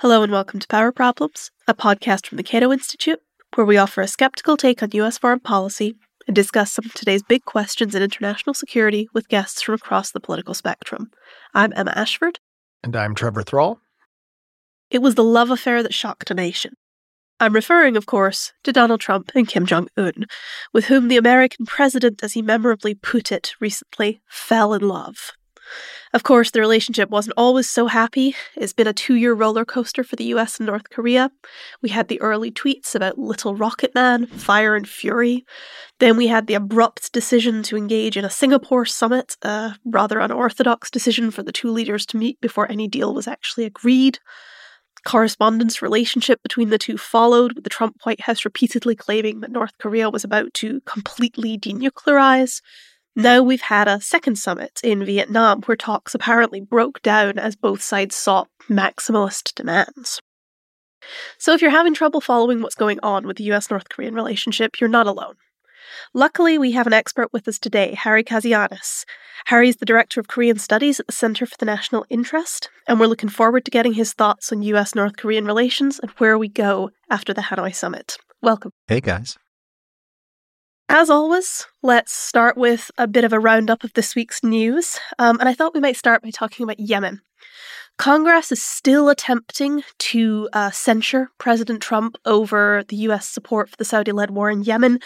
Hello and welcome to Power Problems, a podcast from the Cato Institute, where we offer a skeptical take on US foreign policy and discuss some of today's big questions in international security with guests from across the political spectrum. I'm Emma Ashford. And I'm Trevor Thrall. It was the love affair that shocked a nation. I'm referring, of course, to Donald Trump and Kim Jong un, with whom the American president, as he memorably put it recently, fell in love. Of course, the relationship wasn't always so happy. It's been a two year roller coaster for the US and North Korea. We had the early tweets about Little Rocket Man, fire and fury. Then we had the abrupt decision to engage in a Singapore summit, a rather unorthodox decision for the two leaders to meet before any deal was actually agreed. Correspondence relationship between the two followed, with the Trump White House repeatedly claiming that North Korea was about to completely denuclearize. Now we've had a second summit in Vietnam where talks apparently broke down as both sides sought maximalist demands. So if you're having trouble following what's going on with the US North Korean relationship, you're not alone. Luckily, we have an expert with us today, Harry Kazianis. Harry is the Director of Korean Studies at the Center for the National Interest, and we're looking forward to getting his thoughts on US North Korean relations and where we go after the Hanoi summit. Welcome. Hey, guys. As always, let's start with a bit of a roundup of this week's news. Um, and I thought we might start by talking about Yemen. Congress is still attempting to uh, censure President Trump over the US support for the Saudi led war in Yemen,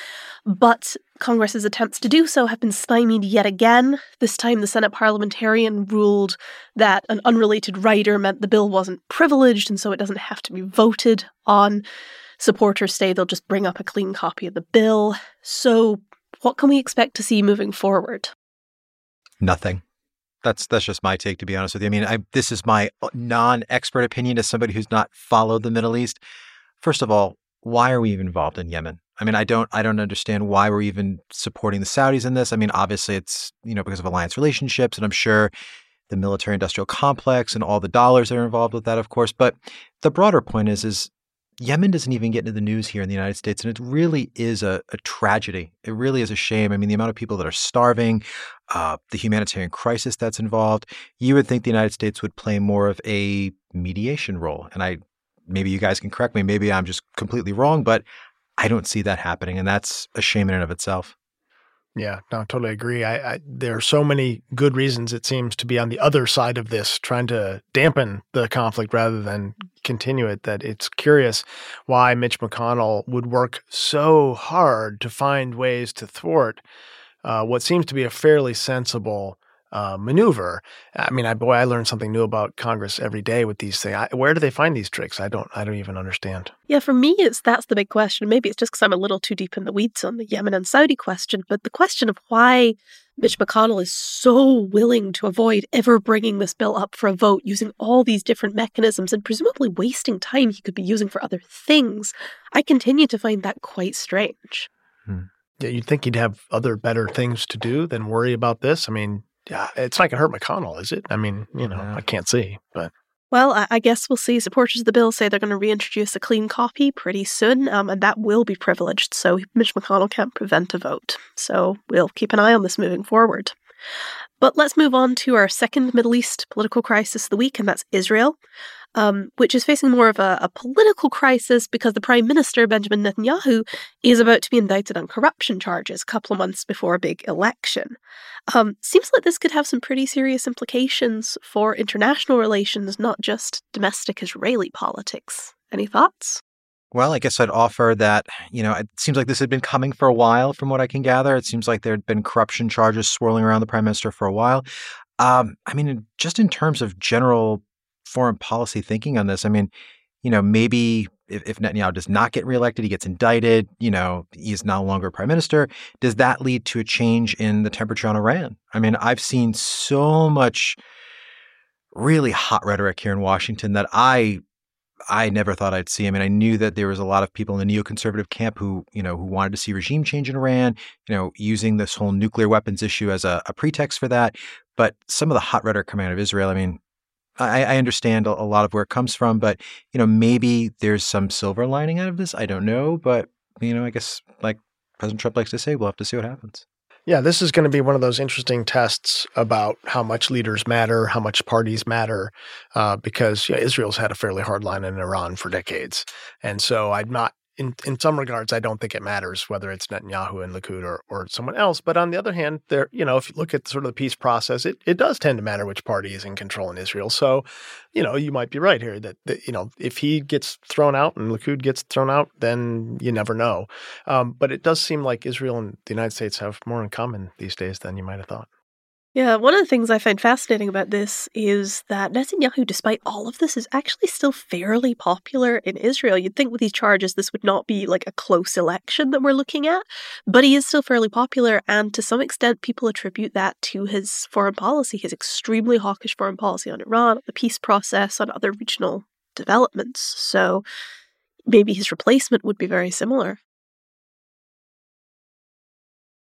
but Congress's attempts to do so have been stymied yet again. This time, the Senate parliamentarian ruled that an unrelated rider meant the bill wasn't privileged, and so it doesn't have to be voted on supporters say they'll just bring up a clean copy of the bill. So, what can we expect to see moving forward? Nothing. That's that's just my take, to be honest with you. I mean, I, this is my uh, non-expert opinion as somebody who's not followed the Middle East. First of all, why are we even involved in Yemen? I mean, I don't I don't understand why we're even supporting the Saudis in this. I mean, obviously it's you know because of alliance relationships, and I'm sure the military industrial complex and all the dollars that are involved with that, of course. But the broader point is is Yemen doesn't even get into the news here in the United States, and it really is a, a tragedy. It really is a shame. I mean, the amount of people that are starving, uh, the humanitarian crisis that's involved. You would think the United States would play more of a mediation role, and I maybe you guys can correct me. Maybe I'm just completely wrong, but I don't see that happening, and that's a shame in and of itself. Yeah, no, totally agree. I, I, there are so many good reasons it seems to be on the other side of this, trying to dampen the conflict rather than continue it. That it's curious why Mitch McConnell would work so hard to find ways to thwart uh, what seems to be a fairly sensible uh, maneuver. I mean, I, boy, I learn something new about Congress every day with these things. I, where do they find these tricks? I don't, I don't even understand. Yeah, for me, it's that's the big question. Maybe it's just because I'm a little too deep in the weeds on the Yemen and Saudi question, but the question of why Mitch McConnell is so willing to avoid ever bringing this bill up for a vote using all these different mechanisms and presumably wasting time he could be using for other things. I continue to find that quite strange. Hmm. Yeah, you'd think he'd have other better things to do than worry about this. I mean, it's not going to hurt McConnell, is it? I mean, you know, yeah. I can't see, but. Well, I guess we'll see. Supporters of the bill say they're going to reintroduce a clean copy pretty soon, um, and that will be privileged, so Mitch McConnell can't prevent a vote. So we'll keep an eye on this moving forward. But let's move on to our second Middle East political crisis of the week, and that's Israel um, which is facing more of a, a, political crisis because the Prime Minister, Benjamin Netanyahu, is about to be indicted on corruption charges a couple of months before a big election. Um, seems like this could have some pretty serious implications for international relations, not just domestic Israeli politics. Any thoughts? Well, I guess I'd offer that, you know, it seems like this had been coming for a while from what I can gather. It seems like there had been corruption charges swirling around the prime minister for a while. Um, I mean, just in terms of general foreign policy thinking on this? I mean, you know, maybe if, if Netanyahu does not get reelected, he gets indicted, you know, he's no longer prime minister. Does that lead to a change in the temperature on Iran? I mean, I've seen so much really hot rhetoric here in Washington that I I never thought I'd see. I mean, I knew that there was a lot of people in the neoconservative camp who, you know, who wanted to see regime change in Iran, you know, using this whole nuclear weapons issue as a, a pretext for that. But some of the hot rhetoric coming out of Israel, I mean, I, I understand a, a, lot of where it comes from, but you know, maybe there's some silver lining out of this. I don't know, but you know, I guess like President Trump likes to say, we'll have to see what happens. Yeah, this is going to be one of those interesting tests about how much leaders matter, how much parties matter, uh, because yeah, Israel's had a fairly hard line in Iran for decades. And so I'm not in, in some regards, I don't think it matters whether it's Netanyahu and Likud or, or someone else. But on the other hand, there, you know, if you look at sort of the peace process, it, it does tend to matter which party is in control in Israel. So, you know, you might be right here that, that you know, if he gets thrown out and Likud gets thrown out, then you never know. Um, but it does seem like Israel and the United States have more in common these days than you might have thought. Yeah, one of the things I find fascinating about this is that Netanyahu, despite all of this, is actually still fairly popular in Israel. You'd think with these charges, this would not be like a close election that we're looking at, but he is still fairly popular. And to some extent, people attribute that to his foreign policy, his extremely hawkish foreign policy on Iran, the peace process, on other regional developments. So maybe his replacement would be very similar.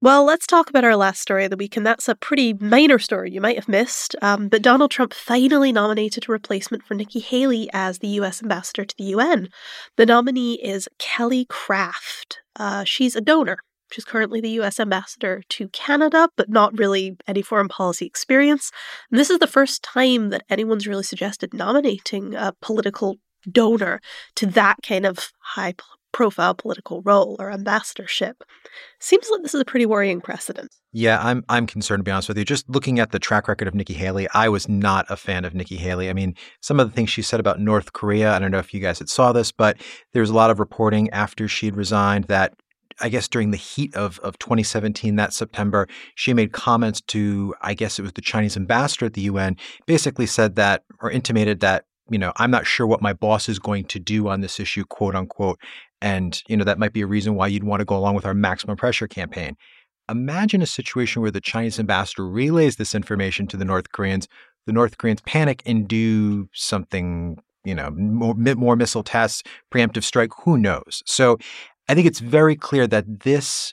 Well, let's talk about our last story of the week, and that's a pretty minor story you might have missed. Um, but Donald Trump finally nominated a replacement for Nikki Haley as the U.S. ambassador to the UN. The nominee is Kelly Craft. Uh, she's a donor. She's currently the U.S. ambassador to Canada, but not really any foreign policy experience. And this is the first time that anyone's really suggested nominating a political donor to that kind of high profile political role or ambassadorship. Seems like this is a pretty worrying precedent. Yeah, I'm I'm concerned to be honest with you. Just looking at the track record of Nikki Haley, I was not a fan of Nikki Haley. I mean, some of the things she said about North Korea, I don't know if you guys had saw this, but there's a lot of reporting after she'd resigned that I guess during the heat of, of 2017, that September, she made comments to, I guess it was the Chinese ambassador at the UN, basically said that or intimated that you know, I'm not sure what my boss is going to do on this issue, quote unquote. And, you know, that might be a reason why you'd want to go along with our maximum pressure campaign. Imagine a situation where the Chinese ambassador relays this information to the North Koreans. The North Koreans panic and do something, you know, more, more missile tests, preemptive strike, who knows? So I think it's very clear that this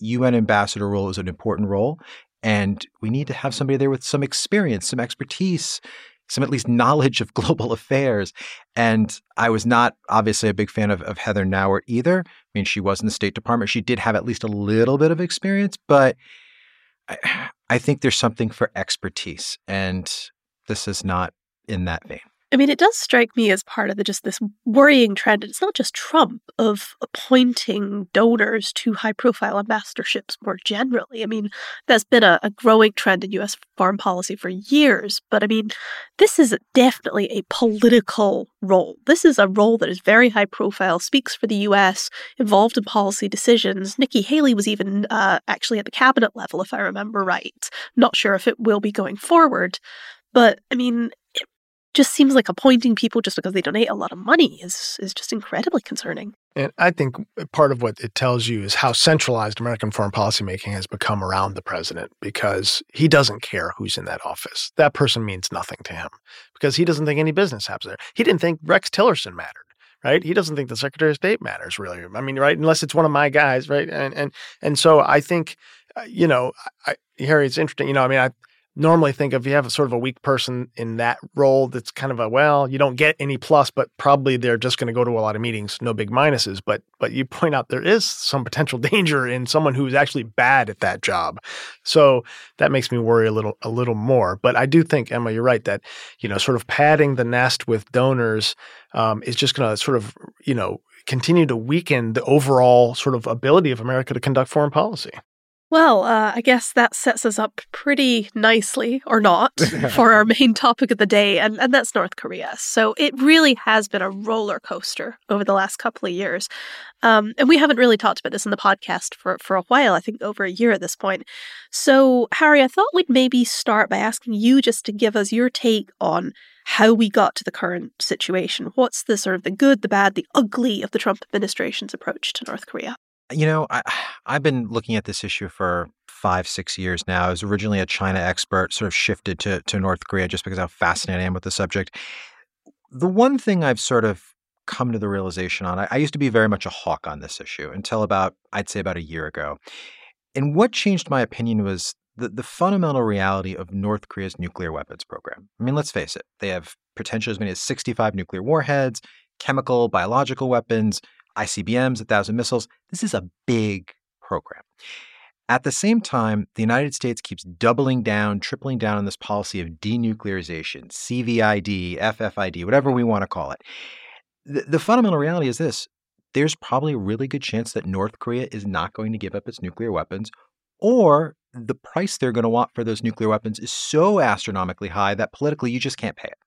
UN ambassador role is an important role. And we need to have somebody there with some experience, some expertise, some at least knowledge of global affairs. And I was not obviously a big fan of, of Heather Nauert either. I mean, she was in the State Department. She did have at least a little bit of experience, but I, I think there's something for expertise. And this is not in that vein. I mean, it does strike me as part of the just this worrying trend. It's not just Trump of appointing donors to high profile ambassadorships more generally. I mean, that's been a, a, growing trend in US foreign policy for years. But I mean, this is definitely a political role. This is a role that is very high profile, speaks for the US, involved in policy decisions. Nikki Haley was even uh, actually at the cabinet level, if I remember right. Not sure if it will be going forward. But I mean, just seems like appointing people just because they donate a lot of money is is just incredibly concerning. And I think part of what it tells you is how centralized American foreign policy making has become around the president because he doesn't care who's in that office. That person means nothing to him because he doesn't think any business happens there. He didn't think Rex Tillerson mattered right? He doesn't think the Secretary of State matters really. I mean, right? Unless it's one of my guys, right? And and and so I think, uh, you know, I, Harry, it's interesting. You know, I mean, I normally think of you have a sort of a weak person in that role that's kind of a well you don't get any plus but probably they're just going to go to a lot of meetings no big minuses. But but you point out there is some potential danger in someone who's actually bad at that job. So that makes me worry a little a little more. But i do think emma you're right that you know sort of padding the nest with donors um, is just going to sort of you know continue to weaken the overall sort of ability of america to conduct foreign policy well, uh, I guess that sets us up pretty nicely, or not, for our main topic of the day, and, and that's North Korea. So it really has been a roller coaster over the last couple of years. Um, and we haven't really talked about this in the podcast for, for a while, I think over a year at this point. So, Harry, I thought we'd maybe start by asking you just to give us your take on how we got to the current situation. What's the sort of the good, the bad, the ugly of the Trump administration's approach to North Korea? You know, I, I've been looking at this issue for five, six years now. I was originally a China expert, sort of shifted to, to North Korea just because how fascinated I am with the subject. The one thing I've sort of come to the realization on, I, I used to be very much a hawk on this issue until about, I'd say about a year ago. And what changed my opinion was the, the fundamental reality of North Korea's nuclear weapons program. I mean, let's face it, they have potentially as many as 65 nuclear warheads, chemical, biological weapons, ICBMs, a thousand missiles. This is a big program. At the same time, the United States keeps doubling down, tripling down on this policy of denuclearization, CVID, FFID, whatever we want to call it. The, the fundamental reality is this there's probably a really good chance that North Korea is not going to give up its nuclear weapons, or the price they're going to want for those nuclear weapons is so astronomically high that politically you just can't pay it.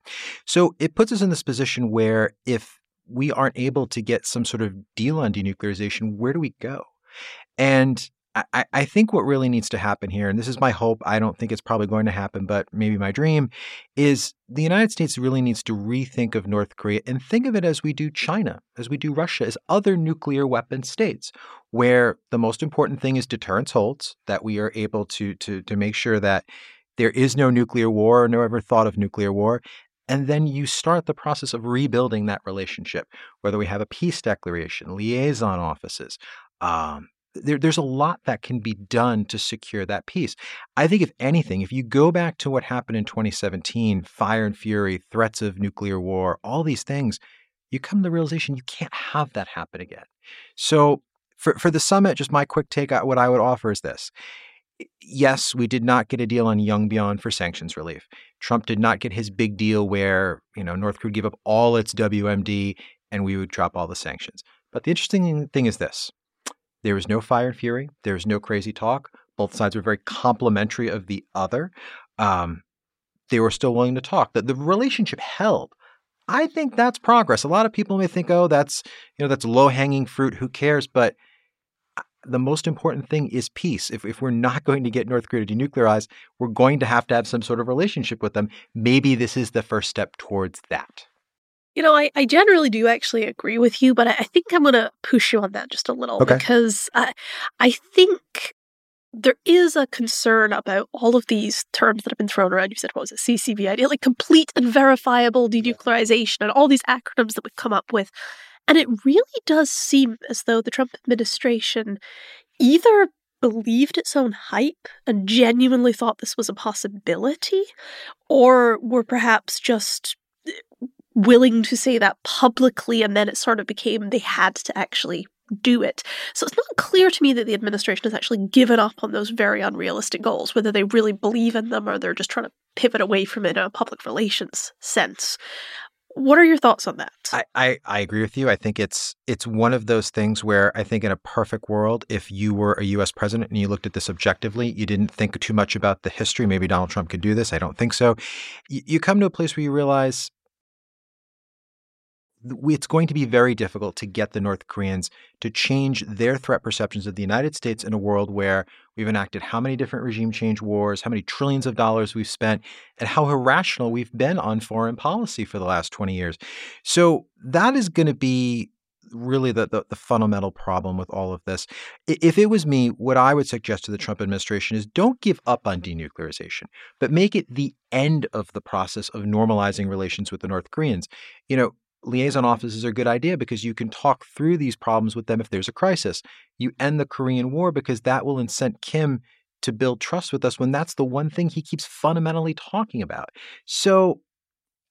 So it puts us in this position where if we aren't able to get some sort of deal on denuclearization, where do we go? And I, I think what really needs to happen here, and this is my hope, I don't think it's probably going to happen, but maybe my dream, is the United States really needs to rethink of North Korea and think of it as we do China, as we do Russia, as other nuclear weapon states, where the most important thing is deterrence holds, that we are able to to to make sure that there is no nuclear war, no ever thought of nuclear war. And then you start the process of rebuilding that relationship, whether we have a peace declaration, liaison offices, um, there, there's a lot that can be done to secure that peace. I think, if anything, if you go back to what happened in 2017, fire and fury, threats of nuclear war, all these things, you come to the realization you can't have that happen again. So, for, for the summit, just my quick take, what I would offer is this. Yes, we did not get a deal on Yongbyon for sanctions relief. Trump did not get his big deal where, you know, North Korea would give up all its WMD and we would drop all the sanctions. But the interesting thing is this there was no fire and fury. There was no crazy talk. Both sides were very complimentary of the other. Um, they were still willing to talk. That the relationship held. I think that's progress. A lot of people may think, "Oh, that's you know that's low hanging fruit. Who cares?" But the most important thing is peace. If, if we're not going to get North Korea to denuclearize, we're going to have to have some sort of relationship with them. Maybe this is the first step towards that. You know, I, I generally do actually agree with you, but I, I think I'm going to push you on that just a little okay. because I, I think there is a concern about all of these terms that have been thrown around. You said, what was it, CCVID, like complete and verifiable denuclearization, and all these acronyms that we've come up with. And it really does seem as though the Trump administration either believed its own hype and genuinely thought this was a possibility, or were perhaps just eh, willing to say that publicly, and then it sort of became they had to actually do it. So it's not clear to me that the administration has actually given up on those very unrealistic goals, whether they really believe in them or they're just trying to pivot away from it in a public relations sense. What are your thoughts on that? I, I, I, agree with you. I think it's it's one of those things where I think in a perfect world, if you were a US president and you looked at this objectively, you didn't think too much about the history. Maybe Donald Trump could do this. I don't think so. You, you come to a place where you realize it's going to be very difficult to get the North Koreans to change their threat perceptions of the United States in a world where we've enacted how many different regime change wars, how many trillions of dollars we've spent, and how irrational we've been on foreign policy for the last 20 years. So that is going to be really the, the, the, fundamental problem with all of this. If it was me, what I would suggest to the Trump administration is don't give up on denuclearization, but make it the end of the process of normalizing relations with the North Koreans. You know, liaison offices are a good idea because you can talk through these problems with them if there's a crisis. You end the Korean War because that will incent Kim to build trust with us when that's the one thing he keeps fundamentally talking about. So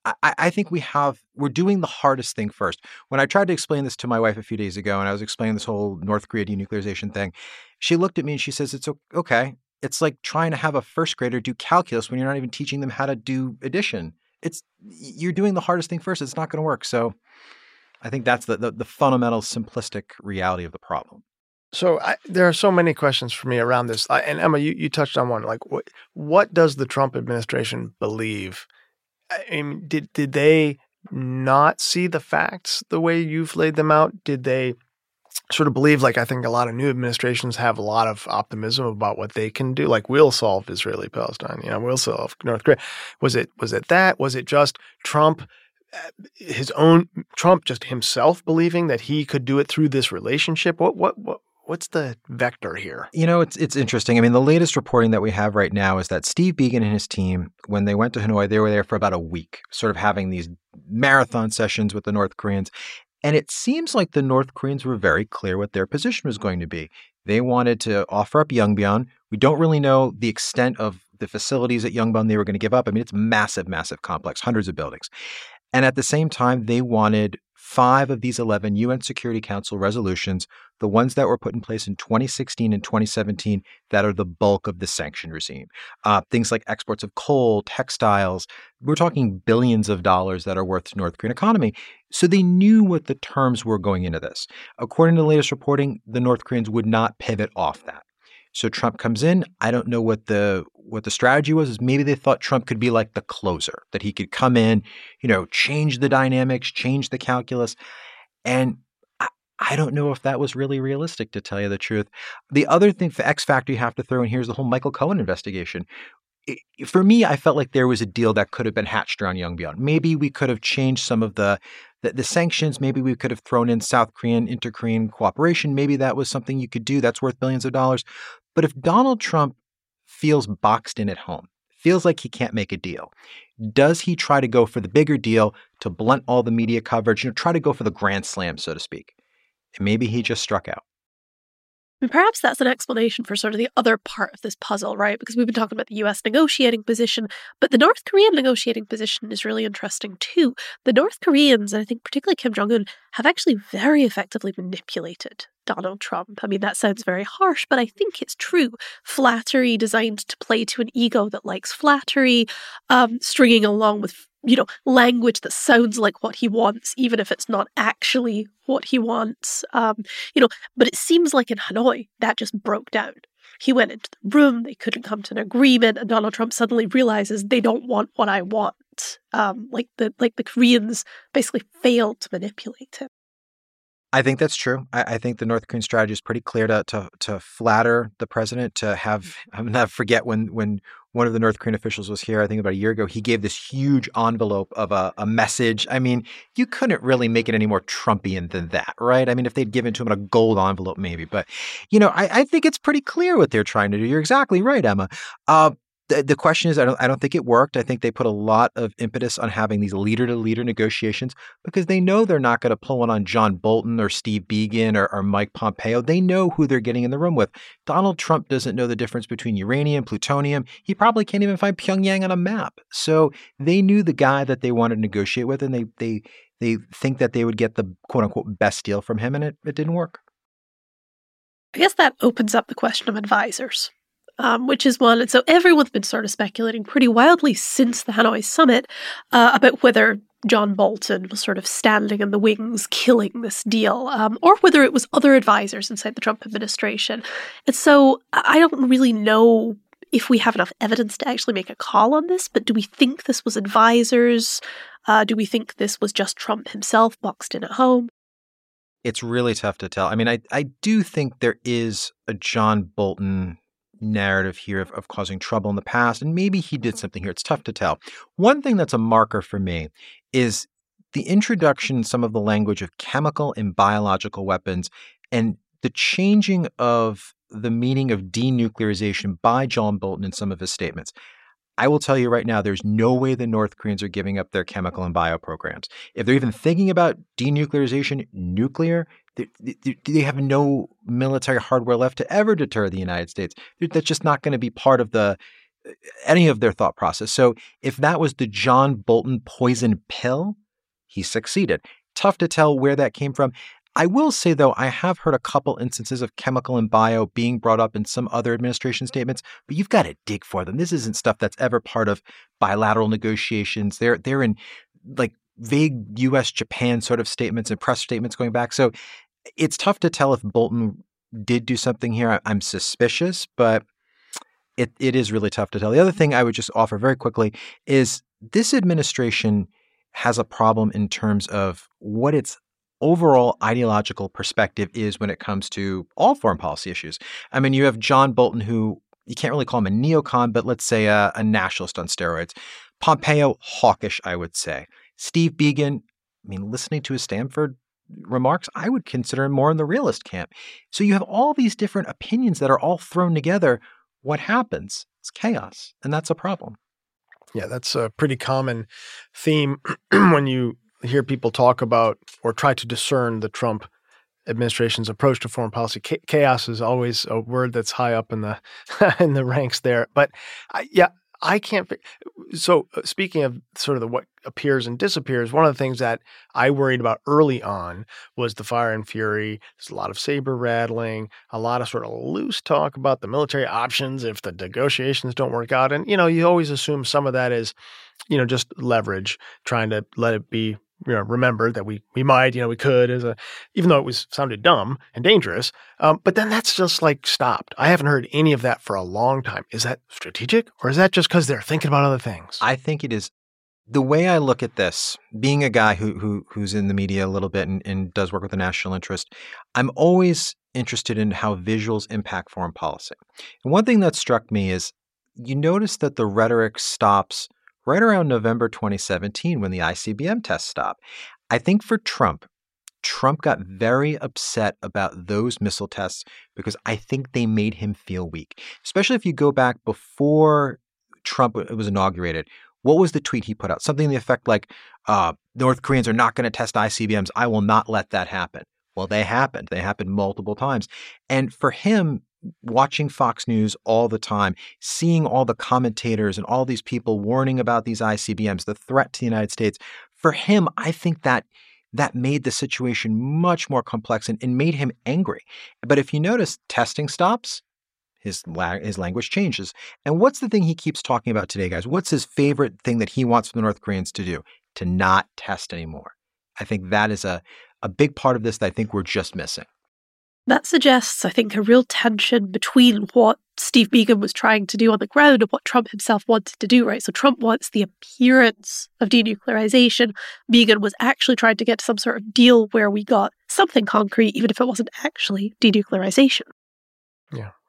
I, I, think we have we're doing the hardest thing first. When I tried to explain this to my wife a few days ago, and I was explaining this whole North Korea denuclearization thing, she looked at me and she says, "It's okay. It's like trying to have a first grader do calculus when you're not even teaching them how to do addition." It's you're doing the hardest thing first. It's not going to work. So I think that's the, the, the fundamental simplistic reality of the problem. So I, there are so many questions for me around this. I, and Emma, you, you touched on one. Like, what what does the Trump administration believe? I mean, did did they not see the facts the way you've laid them out? Did they sort of believe like I think a lot of new administrations have a lot of optimism about what they can do. Like we'll solve Israeli Palestine, you know, we'll solve North Korea. Was it was it that? Was it just Trump uh, his own Trump just himself believing that he could do it through this relationship? What what what what's the vector here? You know, it's it's interesting. I mean, the latest reporting that we have right now is that Steve Biegun and his team, when they went to Hanoi, they were there for about a week, sort of having these marathon sessions with the North Koreans. And it seems like the North Koreans were very clear what their position was going to be. They wanted to offer up Yongbyon. We don't really know the extent of the facilities at Yongbyon they were going to give up. I mean, it's massive, massive complex, hundreds of buildings. And at the same time, they wanted five of these 11 UN Security Council resolutions, the ones that were put in place in 2016 and 2017, that are the bulk of the sanction regime. Uh, things like exports of coal, textiles, we're talking billions of dollars that are worth to North Korean economy. So they knew what the terms were going into this. According to the latest reporting, the North Koreans would not pivot off that. So Trump comes in. I don't know what the what the strategy was. Is maybe they thought Trump could be like the closer, that he could come in, you know, change the dynamics, change the calculus, and I, I don't know if that was really realistic, to tell you the truth. The other thing for X Factor you have to throw in here is the whole Michael Cohen investigation. It, for me, I felt like there was a deal that could have been hatched around Yongbyon. Maybe we could have changed some of the the, the sanctions, maybe we could have thrown in South Korean, inter Korean cooperation. Maybe that was something you could do that's worth billions of dollars. But if Donald Trump feels boxed in at home, feels like he can't make a deal, does he try to go for the bigger deal to blunt all the media coverage, you know, try to go for the grand slam, so to speak? And maybe he just struck out. Perhaps that's an explanation for sort of the other part of this puzzle, right? Because we've been talking about the US negotiating position, but the North Korean negotiating position is really interesting too. The North Koreans, and I think particularly Kim Jong un, have actually very effectively manipulated Donald Trump. I mean, that sounds very harsh, but I think it's true. Flattery designed to play to an ego that likes flattery, um, stringing along with you know, language that sounds like what he wants, even if it's not actually what he wants. Um, you know, but it seems like in Hanoi that just broke down. He went into the room, they couldn't come to an agreement, and Donald Trump suddenly realizes they don't want what I want. Um, like the like the Koreans basically failed to manipulate him. I think that's true. I, I, think the North Korean strategy is pretty clear to to to flatter the president to have. I'm not forget when when one of the North Korean officials was here. I think about a year ago. He gave this huge envelope of a, a message. I mean, you couldn't really make it any more Trumpian than that, right? I mean, if they'd given to him a gold envelope, maybe. But you know, I, I think it's pretty clear what they're trying to do. You're exactly right, Emma. Uh, the, the question is, I don't, I don't think it worked. I think they put a lot of impetus on having these leader to leader negotiations because they know they're not going to pull one on John Bolton or Steve Biegun or, or Mike Pompeo. They know who they're getting in the room with. Donald Trump doesn't know the difference between uranium, plutonium. He probably can't even find Pyongyang on a map. So they knew the guy that they wanted to negotiate with, and they they they think that they would get the quote unquote best deal from him, and it, it didn't work. I guess that opens up the question of advisors um, which is one. And so everyone's been sort of speculating pretty wildly since the Hanoi summit uh, about whether John Bolton was sort of standing in the wings, killing this deal, um, or whether it was other advisors inside the Trump administration. And so I don't really know if we have enough evidence to actually make a call on this, but do we think this was advisors? Uh, do we think this was just Trump himself boxed in at home? It's really tough to tell. I mean, I, I do think there is a John Bolton narrative here of, of causing trouble in the past, and maybe he did mm-hmm. something here. It's tough to tell. One thing that's a marker for me is the introduction in some of the language of chemical and biological weapons and the changing of the meaning of denuclearization by John Bolton in some of his statements. I will tell you right now, there's no way the North Koreans are giving up their chemical and bio programs. If they're even thinking about denuclearization, nuclear, they, they, they have no military hardware left to ever deter the United States. That's just not going to be part of the eh, any of their thought process. So if that was the John Bolton poison pill, he succeeded. Tough to tell where that came from. I will say, though, I have heard a couple instances of chemical and bio being brought up in some other administration statements, but you've got to dig for them. This isn't stuff that's ever part of bilateral negotiations. They're they're in like vague U.S. Japan sort of statements and press statements going back. So it's tough to tell if Bolton did do something here. I'm suspicious, but it it is really tough to tell. The other thing I would just offer very quickly is this administration has a problem in terms of what its overall ideological perspective is when it comes to all foreign policy issues. I mean, you have John Bolton, who you can't really call him a neocon, but let's say a, a nationalist on steroids. Pompeo, hawkish, I would say. Steve Biegun, I mean, listening to his Stanford remarks, I would consider him more in the realist camp. So you have all these different opinions that are all thrown together. What happens? It's chaos, and that's a problem. Yeah, that's a pretty common theme when you hear people talk about or try to discern the Trump administration's approach to foreign policy. chaos is always a word that's high up in the in the ranks there. But yeah, I can't. So, uh, speaking of sort of the what appears and disappears, one of the things that I worried about early on was the fire and fury. There's a lot of saber rattling, a lot of sort of loose talk about the military options if the negotiations don't work out. And, you know, you always assume some of that is, you know, just leverage, trying to let it be you know, remember that we we might, you know, we could as a, even though it was sounded dumb and dangerous. Um, but then that's just like stopped. I haven't heard any of that for a long time. Is that strategic, or is that just because they're thinking about other things? I think it is. The way I look at this, being a guy who who who's in the media a little bit and, and does work with the national interest, I'm always interested in how visuals impact foreign policy. And one thing that struck me is you notice that the rhetoric stops right around November 2017 when the ICBM test stopped. I think for Trump, Trump got very upset about those missile tests because I think they made him feel weak. Especially if you go back before Trump was inaugurated. What was the tweet he put out? Something to the effect like, uh, North Koreans are not going to test ICBMs. I will not let that happen. Well, they happened. They happened multiple times. And for him, watching Fox News all the time, seeing all the commentators and all these people warning about these ICBMs, the threat to the United States, for him, I think that that made the situation much more complex and, and made him angry. But if you notice, testing stops, his la- his language changes. And what's the thing he keeps talking about today, guys? What's his favorite thing that he wants the North Koreans to do? To not test anymore. I think that is a a big part of this that I think we're just missing. That suggests, I think, a real tension between what Steve Biegun was trying to do on the ground and what Trump himself wanted to do, right? So Trump wants the appearance of denuclearization. Biegun was actually trying to get to some sort of deal where we got something concrete, even if it wasn't actually denuclearization.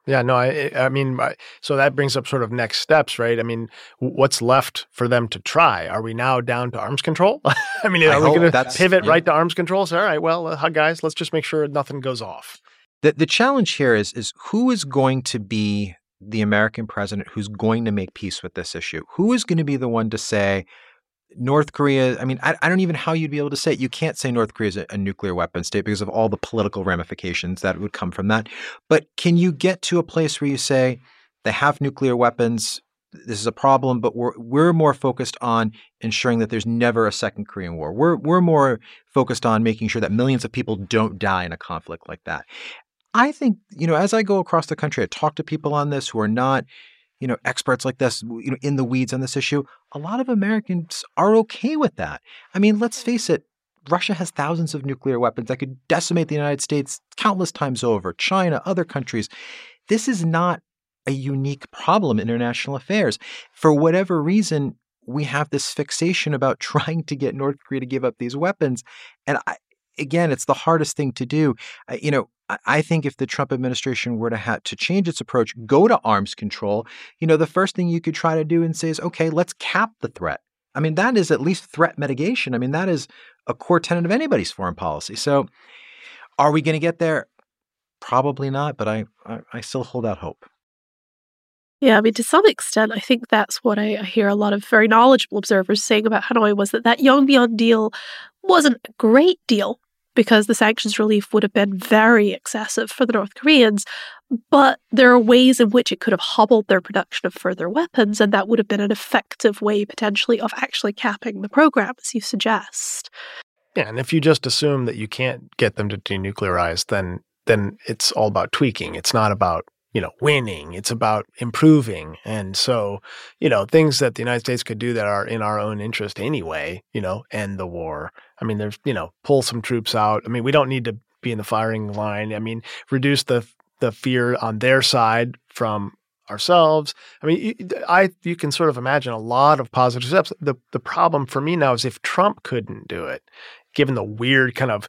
Yeah. No, I, I mean, so that brings up sort of next steps, right? I mean, what's left for them to try? Are we now down to arms control? I mean, are I we going to pivot yeah. right to arms control? So, all right, well, uh, guys, let's just make sure nothing goes off. The the challenge here is is who is going to be the American president who's going to make peace with this issue? Who is going to be the one to say, North Korea, I mean, I, I, don't even how you'd be able to say it. You can't say North Korea is a, a, nuclear weapon state because of all the political ramifications that would come from that. But can you get to a place where you say they have nuclear weapons? This is a problem, but we're we're more focused on ensuring that there's never a second Korean War. We're we're more focused on making sure that millions of people don't die in a conflict like that. I think, you know, as I go across the country, I talk to people on this who are not you know, experts like this, you know, in the weeds on this issue, a lot of Americans are okay with that. I mean, let's face it, Russia has thousands of nuclear weapons that could decimate the United States countless times over, China, other countries. This is not a unique problem in international affairs. For whatever reason, we have this fixation about trying to get North Korea to give up these weapons. And I, again, it's the hardest thing to do. Uh, you know, I think if the Trump administration were to have to change its approach, go to arms control, you know, the first thing you could try to do and say is, okay, let's cap the threat. I mean, that is at least threat mitigation. I mean, that is a core tenet of anybody's foreign policy. So, are we going to get there? Probably not, but I, I, I still hold out hope. Yeah, I mean, to some extent, I think that's what I, I, hear a lot of very knowledgeable observers saying about Hanoi was that that Yongbyon deal wasn't a great deal because the sanctions relief would have been very excessive for the North Koreans. But there are ways in which it could have hobbled their production of further weapons, and that would have been an effective way potentially of actually capping the program, as you suggest. Yeah, and if you just assume that you can't get them to denuclearize, then then it's all about tweaking. It's not about you know, winning. It's about improving. And so, you know, things that the United States could do that are in our own interest anyway, you know, end the war. I mean, there's, you know, pull some troops out. I mean, we don't need to be in the firing line. I mean, reduce the the fear on their side from ourselves. I mean, I you can sort of imagine a lot of positive steps. The the problem for me now is if Trump couldn't do it, given the weird kind of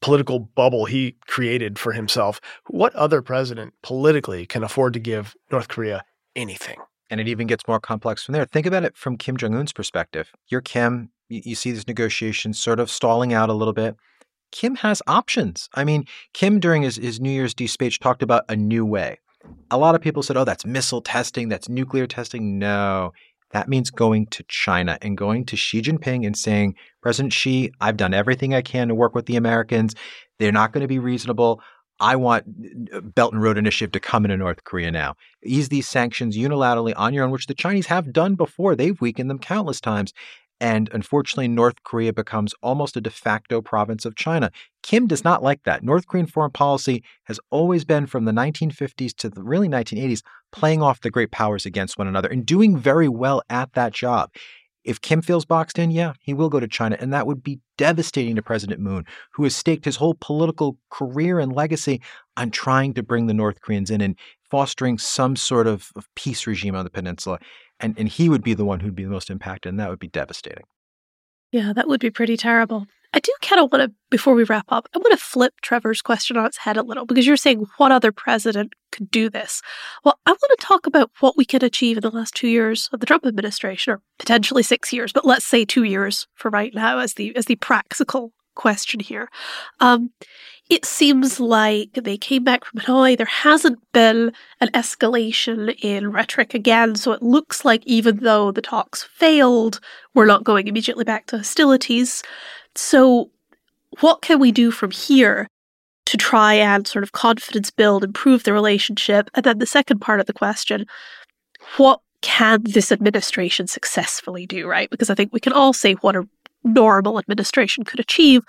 political bubble he created for himself. What other president politically can afford to give North Korea anything? And it even gets more complex from there. Think about it from Kim Jong un's perspective. You're Kim, you see these negotiations sort of stalling out a little bit. Kim has options. I mean, Kim, during his, his New Year's D speech, talked about a new way. A lot of people said, oh, that's missile testing, that's nuclear testing. No, that means going to China and going to Xi Jinping and saying, President Xi, I've done everything I can to work with the Americans. They're not going to be reasonable. I want uh, Belt and Road Initiative to come into North Korea now. Ease these sanctions unilaterally on your own, which the Chinese have done before. They've weakened them countless times. And unfortunately, North Korea becomes almost a de facto province of China. Kim does not like that. North Korean foreign policy has always been from the 1950s to the really 1980s playing off the great powers against one another and doing very well at that job. If Kim feels boxed in, yeah, he will go to China. And that would be devastating to President Moon, who has staked his whole political career and legacy on trying to bring the North Koreans in and fostering some sort of, of peace regime on the peninsula. And, and he would be the one who'd be the most impacted, and that would be devastating. Yeah, that would be pretty terrible. I do kind of want to, before we wrap up, I want to flip Trevor's question on its head a little because you're saying what other president could do this? Well, I want to talk about what we can achieve in the last two years of the Trump administration, or potentially six years, but let's say two years for right now as the as the practical question here. Um, it seems like they came back from Hanoi. There hasn't been an escalation in rhetoric again. So it looks like even though the talks failed, we're not going immediately back to hostilities. So, what can we do from here to try and sort of confidence build, improve the relationship? And then the second part of the question what can this administration successfully do, right? Because I think we can all say what a normal administration could achieve.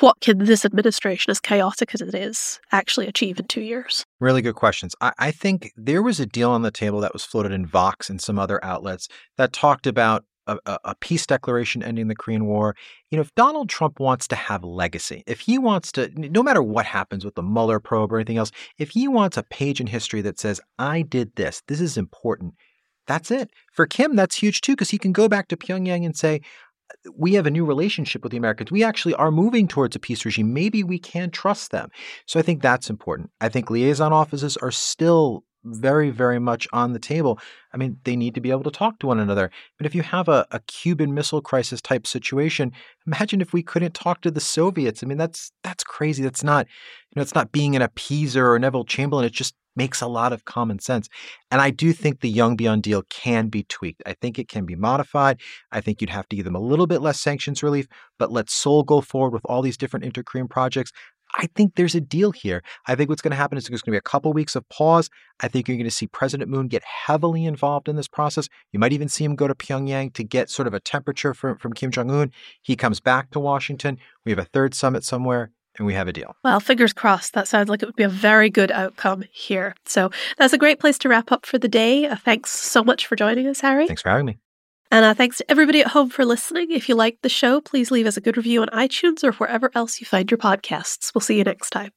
What can this administration, as chaotic as it is, actually achieve in two years? Really good questions. I, I think there was a deal on the table that was floated in Vox and some other outlets that talked about a, a, peace declaration ending the Korean War. You know, if Donald Trump wants to have legacy, if he wants to, no matter what happens with the Mueller probe or anything else, if he wants a page in history that says, I did this, this is important, that's it. For Kim, that's huge too, because he can go back to Pyongyang and say, we have a new relationship with the Americans. We actually are moving towards a peace regime. Maybe we can trust them. So I think that's important. I think liaison offices are still very, very much on the table. I mean, they need to be able to talk to one another. But if you have a, a Cuban Missile Crisis type situation, imagine if we couldn't talk to the Soviets. I mean, that's that's crazy. That's not, you know, it's not being an appeaser or Neville Chamberlain. It's just makes a lot of common sense. And I do think the Yongbyon deal can be tweaked. I think it can be modified. I think you'd have to give them a little bit less sanctions relief, but let Seoul go forward with all these different inter-Korean projects. I think there's a deal here. I think what's going to happen is there's going to be a couple weeks of pause. I think you're going to see President Moon get heavily involved in this process. You might even see him go to Pyongyang to get sort of a temperature from, from Kim Jong un. He comes back to Washington. We have a third summit somewhere. And we have a deal. Well, fingers crossed. That sounds like it would be a very good outcome here. So that's a great place to wrap up for the day. Uh, thanks so much for joining us, Harry. Thanks for having me. And uh, thanks to everybody at home for listening. If you liked the show, please leave us a good review on iTunes or wherever else you find your podcasts. We'll see you next time.